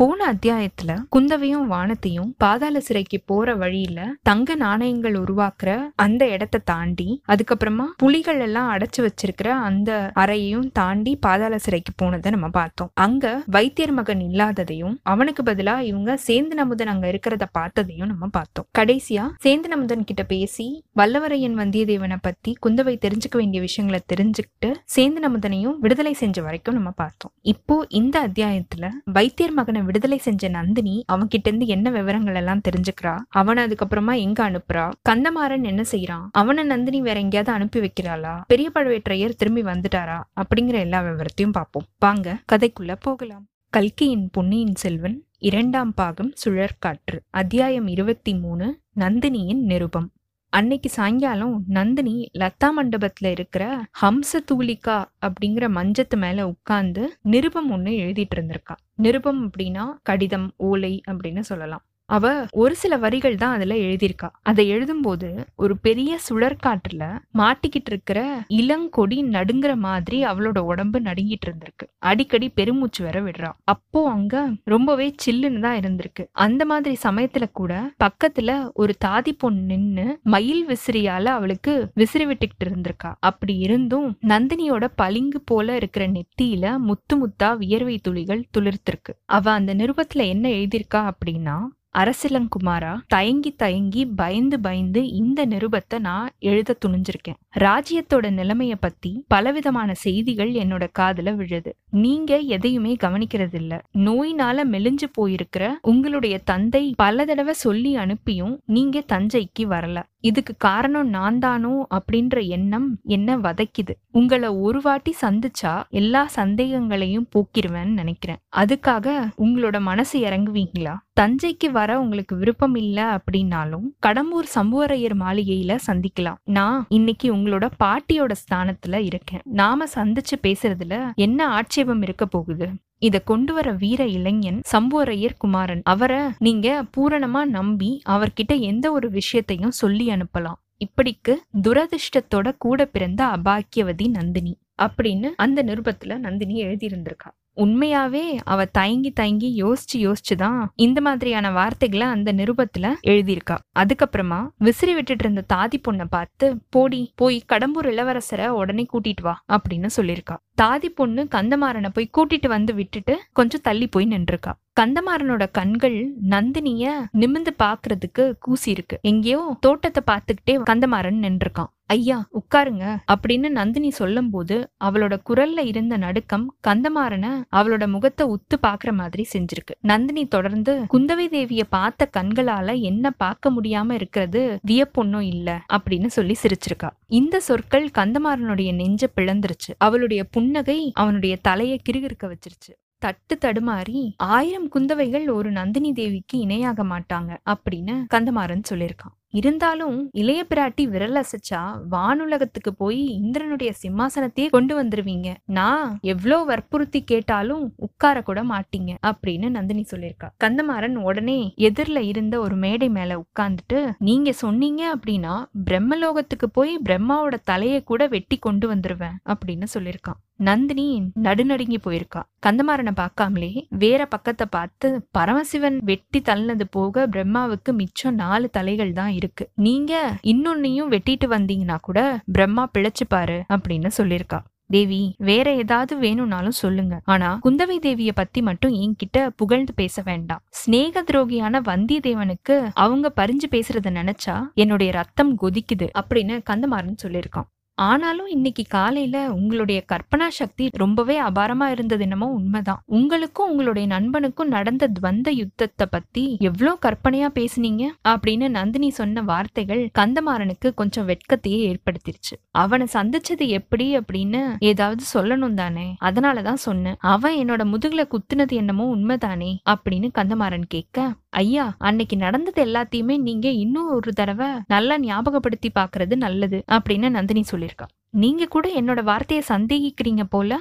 போன அத்தியாயத்துல குந்தவையும் வானத்தையும் பாதாள சிறைக்கு போற வழியில தங்க நாணயங்கள் உருவாக்குற அந்த இடத்தை தாண்டி அதுக்கப்புறமா புலிகள் எல்லாம் அடைச்சு வச்சிருக்கிற அந்த அறையையும் தாண்டி பாதாள சிறைக்கு போனதை நம்ம பார்த்தோம். அங்க வைத்தியர் மகன் இல்லாததையும் அவனுக்கு பதிலா இவங்க சேந்தன் அமுதன் அங்க இருக்கிறத பார்த்ததையும் நம்ம பார்த்தோம். கடைசியா சேந்தன் அமுதன் கிட்ட பேசி வல்லவரையன் வந்தியத்தேவனை பத்தி குந்தவை தெரிஞ்சுக்க வேண்டிய விஷயங்களை தெரிஞ்சுக்கிட்டு சேந்தன் அமுதனையும் விடுதலை செஞ்ச வரைக்கும் நம்ம பார்த்தோம். இப்போ இந்த அத்தியாயத்துல வைத்தியர் மகனை விடுதலை செஞ்ச நந்தினி அவன்கிட்ட இருந்து என்ன விவரங்கள் எல்லாம் தெரிஞ்சுக்கிறா? அவனை அதுக்கப்புறமா எங்க அனுப்புறா? கந்தமாறன் என்ன செய்யறான் அவனை நந்தினி வேற எங்கேயாவது அனுப்பி வைக்கிறாளா? பெரிய பழுவேற்றையர் திரும்பி வந்துட்டாரா? அப்படிங்கிற எல்லா விவரத்தையும் பார்ப்போம். வாங்க கதைக்குள்ள போகலாம். கல்கியின் பொன்னியின் செல்வன் இரண்டாம் பாகம் சுழற்காற்று அத்தியாயம் இருபத்தி மூணு நந்தினியின் நிருபம். அன்னைக்கு சாயங்காலம் நந்தினி லதா மண்டபத்துல இருக்கிற ஹம்ச தூலிகா அப்படிங்கிற மஞ்சத்து மேல உட்கார்ந்து நிருபம் ஒண்ணு எழுதிட்டு இருந்திருக்கா. நிருபம் அப்படின்னா கடிதம் ஓலை அப்படின்னு சொல்லலாம். அவ ஒரு சில வரிகள் தான் அதுல எழுதியிருக்கா. அதை எழுதும்போது ஒரு பெரிய சுழற்காற்றுல மாட்டிக்கிட்டு இருக்கிற இளங்கொடி நடுங்குற மாதிரி அவளோட உடம்பு நடுங்கிட்டு இருந்திருக்கு. அடிக்கடி பெருமூச்சு வர விடுறா. அப்போ அங்க ரொம்பவே சில்லுன்னு தான் இருந்திருக்கு. அந்த மாதிரி சமயத்துல கூட பக்கத்துல ஒரு தாதி பொண்ணு நின்னு மயில் விசிறியால அவளுக்கு விசிறி விட்டுக்கிட்டு இருந்திருக்கா. அப்படி இருந்தும் நந்தினியோட பளிங்கு போல இருக்கிற நெத்தியில முத்து முத்தா வியர்வை துளிகள் துளிர்த்திருக்கு. அவ அந்த நிருபத்துல என்ன எழுதியிருக்கா அப்படின்னா அரசிலங்குமாரா தயங்கி தயங்கி பயந்து பயந்து இந்த நிருபத்தை நான் எழுத துணிஞ்சிருக்கேன். ராஜ்யத்தோட நிலைமைய பத்தி பலவிதமான செய்திகள் என்னோட காதுல விழுது. நீங்க எதையுமே கவனிக்கிறது இல்ல நோயினால மெலிஞ்சு போயிருக்கிற உங்களுடைய தந்தை பல தடவை சொல்லி அனுப்பியும் நீங்க தஞ்சைக்கு வரல. இதுக்கு காரணம் நான் தானோ அப்படின்ற எண்ணம் என்ன வதைக்குது. உங்களை ஒரு வாட்டி சந்திச்சா எல்லா சந்தேகங்களையும் போக்கிருவேன்னு நினைக்கிறேன். அதுக்காக உங்களோட மனசு இறங்குவீங்களா? தஞ்சைக்கு வர உங்களுக்கு விருப்பம் இல்ல அப்படின்னாலும் கடம்பூர் சம்புவரையர் மாளிகையில சந்திக்கலாம். நான் இன்னைக்கு உங்களோட பாட்டியோட ஸ்தானத்துல இருக்கேன். நாம சந்திச்சு பேசுறதுல என்ன ஆட்சேபம் இருக்க போகுது? இத கொண்டு வர வீர இளைஞன் சம்புவரையர் குமாரன். அவரை நீங்க பூரணமா நம்பி அவர்கிட்ட எந்த ஒரு விஷயத்தையும் சொல்லி அனுப்பலாம். இப்படிக்கு துரதிர்ஷ்டத்தோட கூட பிறந்த அபாக்கியவதி நந்தினி அப்படின்னு அந்த நிருபத்துல நந்தினி எழுதியிருந்திருக்கா. உண்மையாவே அவ தயங்கி தயங்கி யோசிச்சு யோசிச்சு தான் இந்த மாதிரியான வார்த்தைகளை அந்த நிருபத்துல எழுதியிருக்கா. அதுக்கப்புறமா விசிறி விட்டுட்டு இருந்த தாதி பொண்ணை பார்த்து போடி போய் கடம்பூர் இளவரசரை உடனே கூட்டிட்டு வா அப்படின்னு சொல்லியிருக்கா. தாதி பொண்ணு கந்தமாறனை போய் கூட்டிட்டு வந்து விட்டுட்டு கொஞ்சம் தள்ளி போய் நின்றுருக்கா கந்தமாறனோட கண்கள் நந்தினிய நிமிந்து பாக்குறதுக்கு கூசி இருக்கு எங்கேயோ தோட்டத்தை பார்த்துக்கிட்டே கந்தமாறன் நின்றுருக்கான் ஐயா உட்காருங்க அப்படின்னு நந்தினி சொல்லும்போது அவளோட குரல்ல இருந்த நடுக்கம் கந்தமாறன அவளோட முகத்தை உத்து பாக்குற மாதிரி செஞ்சிருக்கு. நந்தினி தொடர்ந்து குந்தவை தேவிய பார்த்த கண்களால என்ன பார்க்க முடியாம இருக்கிறது வியப்பொன்னும் இல்ல அப்படின்னு சொல்லி சிரிச்சிருக்கா. இந்த சொற்கள் கந்தமாறனுடைய நெஞ்ச பிளந்துருச்சு. அவளுடைய புன்னகை அவனுடைய தலையை கிருகிருக்க வச்சிருச்சு. தட்டு தடுமாறி ஆயிரம் குந்தவைகள் ஒரு நந்தினி தேவிக்கு இணையாக மாட்டாங்க அப்படின்னு கந்தமாறன் சொல்லியிருக்கான். இருந்தாலும் இளைய பிராட்டி விரல் அசைச்சா வானுலகத்துக்கு போய் இந்திரனுடைய சிம்மாசனத்தையே கொண்டு வந்துருவீங்க. நான் எவ்வளோ வற்புறுத்தி கேட்டாலும் உட்கார கூட மாட்டீங்க அப்படின்னு நந்தினி சொல்லியிருக்கா. கந்தமாறன் உடனே எதிரில் இருந்த ஒரு மேடை மேல உட்கார்ந்துட்டு நீங்க சொன்னீங்க அப்படின்னா பிரம்மலோகத்துக்கு போய் பிரம்மாவோட தலையை கூட வெட்டி கொண்டு வந்துருவேன் அப்படின்னு சொல்லியிருக்கான் நந்தினி நடுநடுங்கி போயிருக்கா. கந்தமாறனை பார்க்காமலே வேற பக்கத்தை பார்த்து பரமசிவன் வெட்டி தள்ளினது போக பிரம்மாவுக்கு மிச்சம் நாலு தலைகள் தான் இருக்கு. நீங்க இன்னொன்னையும் வெட்டிட்டு வந்தீங்கன்னா கூட பிரம்மா பிழைச்சுப்பாரு அப்படின்னு சொல்லியிருக்கா. தேவி வேற ஏதாவது வேணும்னாலும் சொல்லுங்க. ஆனா குந்தவை தேவிய பத்தி மட்டும் என்கிட்ட புகழ்ந்து பேச வேண்டாம். ஸ்நேக துரோகியான வந்தியத்தேவனுக்கு அவங்க பறிஞ்சு பேசுறத நினைச்சா என்னுடைய ரத்தம் கொதிக்குது அப்படின்னு கந்தமாறன் சொல்லியிருக்கான். ஆனாலும் இன்னைக்கு காலையில உங்களுடைய கற்பனா சக்தி ரொம்பவே அபாரமா இருந்தது என்னமோ உண்மைதான். உங்களுக்கும் உங்களுடைய நண்பனுக்கும் நடந்த துவந்த யுத்தத்தை பத்தி எவ்வளோ கற்பனையா பேசுனீங்க? அப்படின்னு நந்தினி சொன்ன வார்த்தைகள் கந்தமாறனுக்கு கொஞ்சம் வெட்கத்தையே ஏற்படுத்திருச்சு. அவனை சந்திச்சது எப்படி அப்படின்னு ஏதாவது சொல்லணும் தானே? அதனாலதான் சொன்னேன். அவன் என்னோட முதுகுல குத்துனது என்னமோ உண்மைதானே? அப்படின்னு கந்தமாறன் கேட்க ஐயா அன்னைக்கு நடந்தது எல்லாத்தையுமே நீங்க இன்னும் ஒரு தடவை நல்லா ஞாபகப்படுத்தி பாக்குறது நல்லது அப்படின்னு நந்தினி சொல்லியிருக்கா. நீங்க கூட என்னோட வார்த்தையை சந்தேகிக்கிறீங்க போல?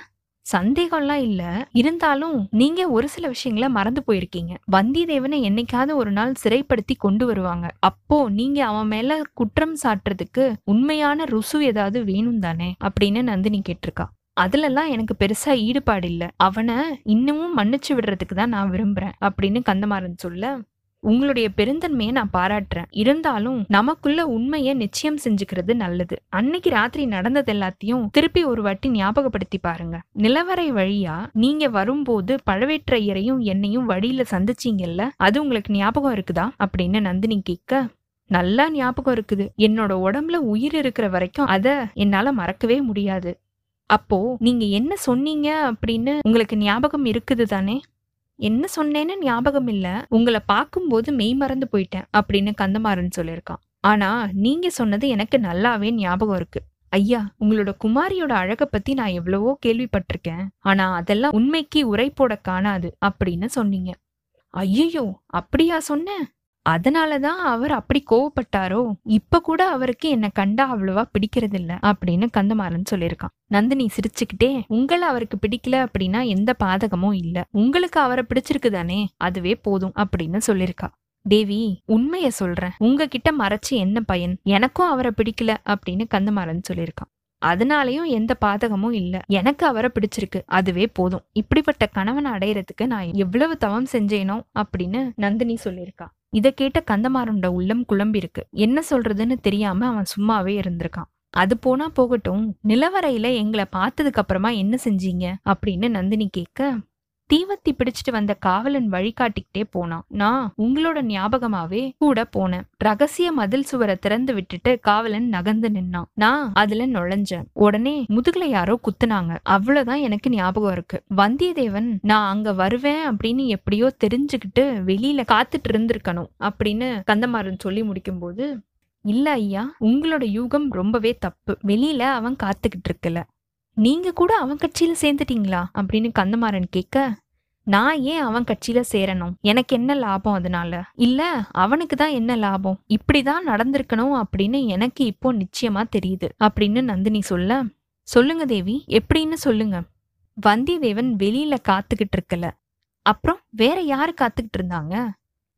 சந்தேகம்லாம் இல்ல. இருந்தாலும் நீங்க ஒரு சில விஷயங்களை மறந்து போயிருக்கீங்க. வந்தியத்தேவனை என்னைக்காவது ஒரு நாள் சிறைப்படுத்தி கொண்டு வருவாங்க. அப்போ நீங்க அவன் மேல குற்றம் சாட்டுறதுக்கு உண்மையான ருசு ஏதாவது வேணும் தானே? அப்படின்னு நந்தினி கேட்டிருக்கா. அதுலலாம் எனக்கு பெருசா ஈடுபாடு இல்ல. அவனை இன்னமும் மன்னிச்சு விடுறதுக்கு தான் நான் விரும்புறேன். அப்படின்னு கந்தமாறன் சொல்ல உங்களுடைய பெருந்தன்மையை நான் பாராட்டுறேன். இருந்தாலும் நமக்குள்ள உண்மையை நிச்சயம் செஞ்சுக்கிறது நல்லது. அன்னைக்கு ராத்திரி நடந்தது எல்லாத்தையும் திருப்பி ஒரு வாட்டி ஞாபகப்படுத்தி பாருங்க. நிலவரை வழியா நீங்க வரும்போது பழவேற்றையரையும் என்னையும் வழியில சந்திச்சீங்கல்ல அது உங்களுக்கு ஞாபகம் இருக்குதா? அப்படின்னு நந்தினி கேட்க நல்லா ஞாபகம் இருக்குது. என்னோட உடம்புல உயிர் இருக்கிற வரைக்கும் அத என்னால மறக்கவே முடியாது. அப்போ நீங்க என்ன சொன்னீங்க? அப்படின்னு உங்களுக்கு ஞாபகம் இருக்குது தானே என்ன சொன்னேன்னு ஞாபகம் இல்ல உங்களை பார்க்கும்போது மெய் மறந்து போயிட்டேன் அப்படின்னு கந்தமாறன் சொல்லியிருக்கான். ஆனா நீங்க சொன்னது எனக்கு நல்லாவே ஞாபகம் இருக்கு. ஐயா உங்களோட குமாரியோட அழக பத்தி நான் எவ்வளவோ கேள்விப்பட்டிருக்கேன். ஆனா அதெல்லாம் உண்மைக்கு உரை போட காணாது அப்படின்னு சொன்னீங்க. ஐயோ அப்படியா அதனால அதனாலதான் அவர் அப்படி கோவப்பட்டாரோ? இப்ப கூட அவருக்கு என்னை கண்டா அவ்வளவா பிடிக்கிறது இல்ல அப்படின்னு கந்தமாறன் சொல்லியிருக்கான். நந்தினி சிரிச்சுக்கிட்டே உங்களை அவருக்கு பிடிக்கல அப்படின்னா எந்த பாதகமும் இல்ல. உங்களுக்கு அவரை பிடிச்சிருக்கு தானே அதுவே போதும் அப்படின்னு சொல்லியிருக்கா. தேவி உண்மைய சொல்றேன். உங்ககிட்ட மறைச்சு என்ன பயன்? எனக்கும் அவரை பிடிக்கல அப்படின்னு கந்தமாறன் சொல்லியிருக்கான். அதனாலயும் எந்த பாதகமும் இல்ல. எனக்கு அவரை பிடிச்சிருக்கு. அதுவே போதும். இப்படிப்பட்ட கணவனை அடையறதுக்கு நான் எவ்வளவு தவம் செஞ்சேனோ அப்படின்னு நந்தினி சொல்லியிருக்கா. இத கேட்ட கந்தமாறனோட உள்ளம் குழம்பி இருக்கு என்ன சொல்றதுன்னு தெரியாம அவன் சும்மாவே இருந்திருக்கான். அது போனா போகட்டும். நிலவரையில எங்களை பார்த்ததுக்கு அப்புறமா என்ன செஞ்சீங்க? அப்படின்னு நந்தினி கேட்க தீவத்தி பிடிச்சிட்டு வந்த காவலன் வழிகாட்டிக்கிட்டே போனான். நான் உங்களோட ஞாபகமாவே கூட போனேன். ரகசிய மதில் சுவரை திறந்து விட்டுட்டு காவலன் நகர்ந்து நின்னான். நான் அதுல நுழைஞ்சேன். உடனே முதுகுல யாரோ குத்துனாங்க. அவ்வளவுதான் எனக்கு ஞாபகம் இருக்கு. வந்தியத்தேவன் நான் அங்க வருவேன் அப்படின்னு எப்படியோ தெரிஞ்சுக்கிட்டு வெளியில காத்துட்டு இருந்திருக்கணும் அப்படின்னு கந்தமாறன் சொல்லி முடிக்கும் போது இல்ல ஐயா உங்களோட யூகம் ரொம்பவே தப்பு. வெளியில அவன் காத்துக்கிட்டு இருக்கல. நீங்க கூட அவன் கட்சியில சேர்ந்துட்டீங்களா? அப்படின்னு கந்தமாறன் கேட்க நான் ஏன் அவன் கட்சியில சேரணும்? எனக்கு என்ன லாபம் அதனால? இல்ல அவனுக்கு தான் என்ன லாபம்? இப்படிதான் நடந்திருக்கணும் அப்படின்னு எனக்கு இப்போ நிச்சயமா தெரியுது அப்படின்னு நந்தினி சொல்ல சொல்லுங்க தேவி எப்படின்னு சொல்லுங்க. வந்தியத்தேவன் வெளியில காத்துக்கிட்டு இருக்கல. அப்புறம் வேற யாரு காத்துக்கிட்டு இருந்தாங்க?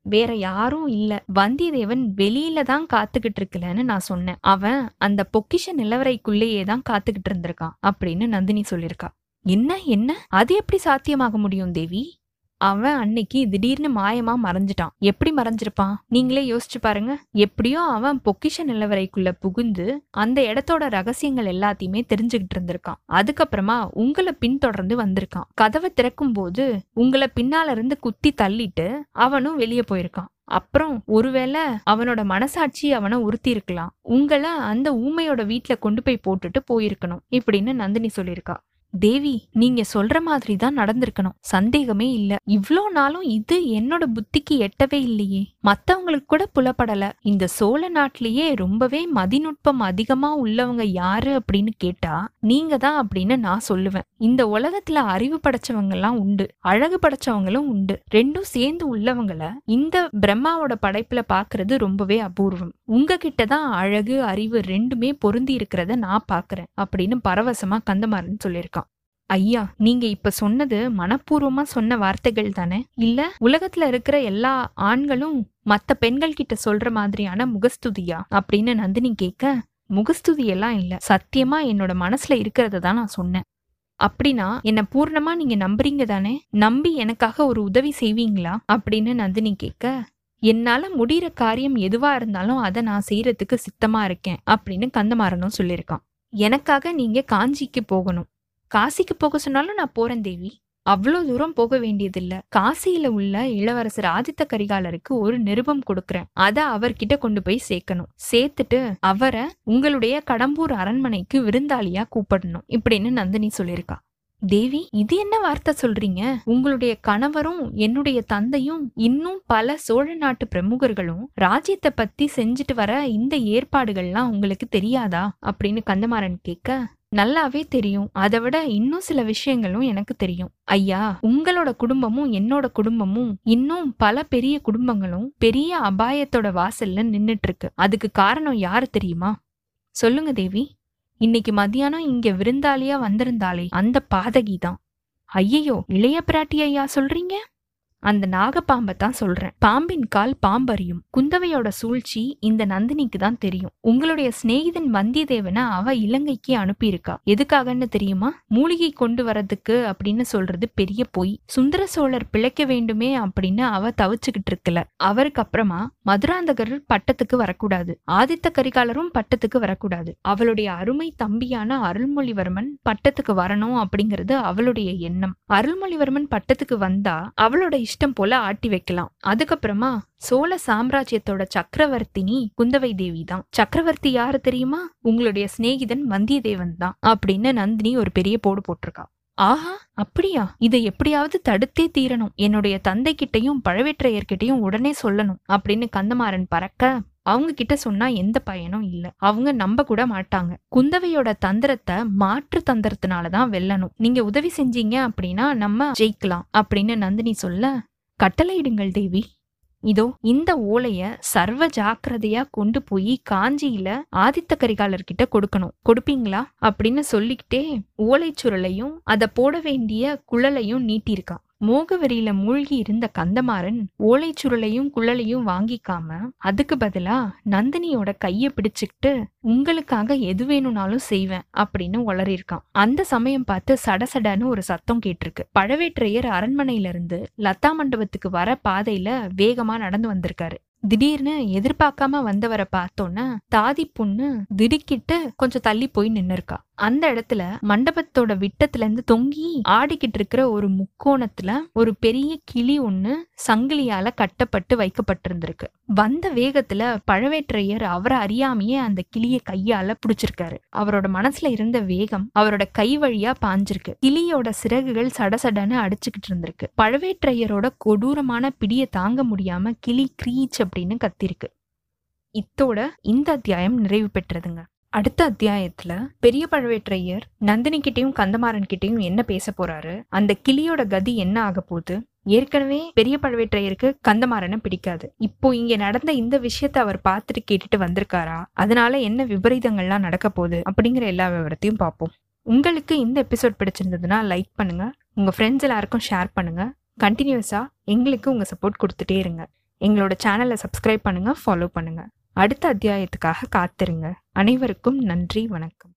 வேற யாரும் இல்ல. வந்தியத்தேவன் வெளியில தான் காத்துக்கிட்டு இருக்கலன்னு நான் சொன்னேன். அவன் அந்த பொக்கிஷ நிலவரைக்குள்ளேயே தான் காத்துக்கிட்டு இருந்திருக்கான் அப்படின்னு நந்தினி சொல்லியிருக்கா. என்ன என்ன? அது எப்படி சாத்தியமாக முடியும் தேவி? அவன் அன்னைக்கு திடீர்னு மாயமா மறைஞ்சிட்டான். எப்படி மறைஞ்சிருப்பான்? நீங்களே யோசிச்சு பாருங்க. எப்படியோ அவன் பொக்கிஷ நிலவரைக்குள்ள புகுந்து அந்த இடத்தோட ரகசியங்கள் எல்லாத்தையுமே தெரிஞ்சுக்கிட்டு இருந்திருக்கான். அதுக்கப்புறமா உங்களை பின்தொடர்ந்து வந்திருக்கான். கதவை திறக்கும் போது உங்களை பின்னால இருந்து குத்தி தள்ளிட்டு அவனும் வெளியே போயிருக்கான். அப்புறம் ஒருவேளை அவனோட மனசாட்சி அவனை உறுத்தி இருக்கலாம் உங்களை அந்த ஊமையோட வீட்டுல கொண்டு போய் போட்டுட்டு போயிருக்கணும். இப்படின்னு நந்தினி சொல்லியிருக்கா. தேவி நீங்க சொல்ற மாதிரி தான் நடந்திருக்கணும். சந்தேகமே இல்ல. இவ்ளோ நாளும் இது என்னோட புத்திக்கு எட்டவே இல்லையே. மத்தவங்களுக்கு கூட புலப்படல. இந்த சோழ நாட்டிலேயே ரொம்பவே மதிநுட்பம் அதிகமா உள்ளவங்க யாரு அப்படின்னு கேட்டா நீங்க தான் அப்படின்னு நான் சொல்லுவேன். இந்த உலகத்துல அறிவு படைச்சவங்க எல்லாம் உண்டு. அழகு படைச்சவங்களும் உண்டு. ரெண்டும் சேர்ந்து உள்ளவங்கள இந்த பிரம்மாவோட படைப்புல பாக்குறது ரொம்பவே அபூர்வம். உங்ககிட்ட தான் அழகு அறிவு ரெண்டுமே பொருந்தி இருக்கிறத நான் பாக்குறேன் அப்படின்னு பரவசமா கந்தமாறன் சொல்லியிருக்கான். ஐயா நீங்க இப்ப சொன்னது மனப்பூர்வமா சொன்ன வார்த்தைகள் தானே? இல்ல உலகத்துல இருக்கிற எல்லா ஆண்களும் மத்த பெண்கள் கிட்ட சொல்ற மாதிரியான முகஸ்துதியா? அப்படின்னு நந்தினி கேட்க முகஸ்துதி எல்லாம் இல்ல. சத்தியமா என்னோட மனசுல இருக்கிறத தான் நான் சொன்னேன். அப்படின்னா என்ன பூர்ணமா நீங்க நம்புறீங்க தானே? நம்பி எனக்காக ஒரு உதவி செய்வீங்களா? அப்படின்னு நந்தினி கேட்க என்னால முடிகிற காரியம் எதுவா இருந்தாலும் அதை நான் செய்யறதுக்கு சித்தமா இருக்கேன் அப்படின்னு கந்தமாறனும் சொல்லியிருக்கான். எனக்காக நீங்க காஞ்சிக்கு போகணும். காசிக்கு போக சொன்னாலும் நான் போறேன் தேவி. அவ்வளோ தூரம் போக வேண்டியதில்ல. காசியில உள்ள இளவரசர் ஆதித்த கரிகாலருக்கு ஒரு நிருபம் கொடுக்கறேன். அத அவர்கிட்ட கொண்டு போய் சேர்க்கணும். சேர்த்துட்டு அவரை உங்களுடைய கடம்பூர் அரண்மனைக்கு விருந்தாளியா கூப்பிடணும் இப்படின்னு நந்தினி சொல்லியிருக்கா. தேவி இது என்ன வார்த்தை சொல்றீங்க? உங்களுடைய கணவரும் என்னுடைய தந்தையும் இன்னும் பல சோழ நாட்டு பிரமுகர்களும் ராஜ்யத்தை பத்தி செஞ்சுட்டு வர இந்த ஏற்பாடுகள்லாம் உங்களுக்கு தெரியாதா? அப்படின்னு கந்தமாறன் கேட்க நல்லாவே தெரியும். அதை விட இன்னும் சில விஷயங்களும் எனக்கு தெரியும். ஐயா உங்களோட குடும்பமும் என்னோட குடும்பமும் இன்னும் பல பெரிய குடும்பங்களும் பெரிய அபாயத்தோட வாசல்ல நின்னுட்டு இருக்கு அதுக்கு காரணம் யாரு தெரியுமா? சொல்லுங்க தேவி. இன்னைக்கு மதியானம் இங்க விருந்தாளியா வந்திருந்தாலே அந்த பாதகி தான். ஐயையோ இளைய பிராட்டி ஐயா சொல்றீங்க? அந்த நாகப்பாம்பை தான் சொல்றேன். பாம்பின் கால் பாம்பறியும். குந்தவையோட சூழ்ச்சி இந்த நந்தினிக்கு தான் தெரியும். உங்களுடைய சிநேகிதன் வந்தியத்தேவனை அவ இலங்கைக்கு அனுப்பியிருக்கா. எதுக்காகன்னு தெரியுமா? மூலிகை கொண்டு வரதுக்கு அப்படின்னு சொல்றது பெரிய பொய். சுந்தர சோழர் பிழைக்க வேண்டுமே அப்படின்னு அவ தவிச்சுக்கிட்டு இருக்கல. அவருக்கு அப்புறமா மதுராந்தகர் பட்டத்துக்கு வரக்கூடாது. ஆதித்த கரிகாலரும் பட்டத்துக்கு வரக்கூடாது. அவளுடைய அருமை தம்பியான அருள்மொழிவர்மன் பட்டத்துக்கு வரணும் அப்படிங்கிறது அவளுடைய எண்ணம். அருள்மொழிவர்மன் பட்டத்துக்கு வந்தா அவளுடைய இஷ்டம் போல ஆட்டி வைக்கலாம். அதுக்கப்புறமா சோழ சாம்ராஜ்யத்தோட சக்கரவர்த்தினி குந்தவை தேவி தான். சக்கரவர்த்தி யாரு தெரியுமா? உங்களுடைய சிநேகிதன் வந்தியத்தேவன் தான் அப்படின்னு நந்தினி ஒரு பெரிய போடு போட்டிருக்கா. ஆஹா அப்படியா? இதை எப்படியாவது தடுத்தே தீரணும். என்னுடைய தந்தை கிட்டையும் பழவேற்றையர்கிட்டையும் உடனே சொல்லணும் அப்படின்னு கந்தமாறன் பறக்க அவங்க கிட்ட சொன்னா எந்த பயனும் இல்ல. அவங்க நம்ப கூட மாட்டாங்க. குந்தவையோட தந்திரத்தை மாற்று தந்திரத்தினாலதான் வெல்லணும். நீங்க உதவி செஞ்சீங்க அப்படின்னா நம்ம ஜெயிக்கலாம் அப்படின்னு நந்தினி சொல்ல கட்டளையிடுங்கள் தேவி. இதோ இந்த ஓலைய சர்வ ஜாக்கிரதையா கொண்டு போய் காஞ்சியில ஆதித்த கரிகாலர்கிட்ட கொடுக்கணும். கொடுப்பீங்களா? அப்படின்னு சொல்லிக்கிட்டே ஓலைச்சுருளையும் அதை போட வேண்டிய குழலையும் நீட்டியிருக்கான் மோகவெறியில மூழ்கி இருந்த கந்தமாறன் ஓலைச்சுருளையும் குழலையும் வாங்கிக்காம அதுக்கு பதிலா நந்தினியோட கைய பிடிச்சுக்கிட்டு உங்களுக்காக எது வேணும்னாலும் செய்வேன் அப்படின்னு உளறியிருக்கான். அந்த சமயம் பார்த்து சடசடன்னு ஒரு சத்தம் கேட்டிருக்கு. பழவேற்றையர் அரண்மனையில இருந்து லதா மண்டபத்துக்கு வர பாதையில வேகமா நடந்து வந்திருக்காரு. திடீர்னு எதிர்பார்க்காம வந்தவரை பார்த்தோன்னா தாதி பொண்ணு திடுக்கிட்டு கொஞ்சம் தள்ளி போய் நின்னு இருக்கா அந்த இடத்துல மண்டபத்தோட விட்டத்துல இருந்து தொங்கி ஆடிக்கிட்டு இருக்கிற ஒரு முக்கோணத்துல ஒரு பெரிய கிளி ஒண்ணு சங்கிலியால கட்டப்பட்டு வைக்கப்பட்டிருந்திருக்கு. வந்த வேகத்துல பழவேற்றையர் அவரை அறியாமையே அந்த கிளிய கையால பிடிச்சிருக்காரு. அவரோட மனசுல இருந்த வேகம் அவரோட கை வழியா பாஞ்சிருக்கு. கிளியோட சிறகுகள் சடசடன்னு அடிச்சுக்கிட்டு இருந்திருக்கு. பழவேற்றையரோட கொடூரமான பிடிய தாங்க முடியாம கிளி கிரீச் அப்படின்னு கத்திருக்கு. இத்தோட இந்த அத்தியாயம் நிறைவு பெற்றதுங்க. அடுத்த அத்தியாயத்துல பெரிய பழவேற்றையர் நந்தினி கிட்டயும் கந்தமாறன் கிட்டயும் என்ன பேச போறாரு? அந்த கிளியோட கதி என்ன ஆக போகுது? ஏற்கனவே பெரிய பழவேற்றையருக்கு கந்தமாறனை பிடிக்காது. இப்போ இங்க நடந்த இந்த விஷயத்த அவர் பார்த்துட்டு கேட்டுட்டு வந்திருக்காரா? அதனால என்ன விபரீதங்கள்லாம் நடக்க போகுது? அப்படிங்கிற எல்லா விவரத்தையும் பார்ப்போம். உங்களுக்கு இந்த எபிசோட் பிடிச்சிருந்ததுன்னா லைக் பண்ணுங்க. உங்க ஃப்ரெண்ட்ஸ் எல்லாருக்கும் ஷேர் பண்ணுங்க. கண்டினியூஸா எங்களுக்கு உங்க சப்போர்ட் கொடுத்துட்டே இருங்க. எங்களோட சேனலை சப்ஸ்கிரைப் பண்ணுங்க ஃபாலோ பண்ணுங்க. அடுத்த அத்தியாயத்துக்காக காத்திருங்க. அனைவருக்கும் நன்றி வணக்கம்.